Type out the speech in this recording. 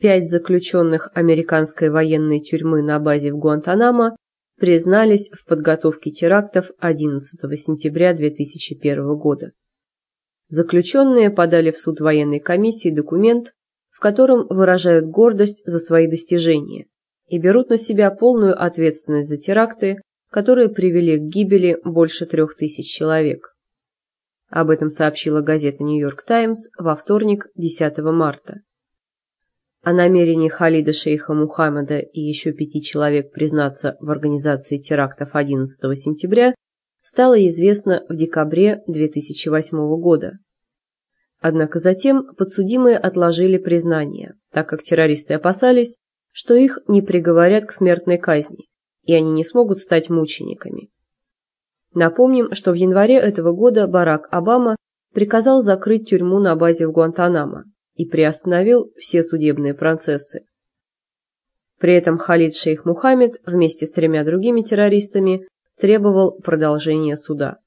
Пять заключенных американской военной тюрьмы на базе в Гуантанамо признались в подготовке терактов 11 сентября 2001 года. Заключенные подали в суд военной комиссии документ, в котором выражают гордость за свои достижения и берут на себя полную ответственность за теракты, которые привели к гибели больше трех тысяч человек. Об этом сообщила газета «Нью-Йорк Таймс» во вторник, 10 марта. О намерении Халида шейха Мухаммеда и еще пяти человек признаться в организации терактов 11 сентября стало известно в декабре 2008 года. Однако затем подсудимые отложили признание, так как террористы опасались, что их не приговорят к смертной казни, и они не смогут стать мучениками. Напомним, что в январе этого года Барак Обама приказал закрыть тюрьму на базе в Гуантанамо и приостановил все судебные процессы. При этом Халид Шейх Мухаммед вместе с тремя другими террористами требовал продолжения суда.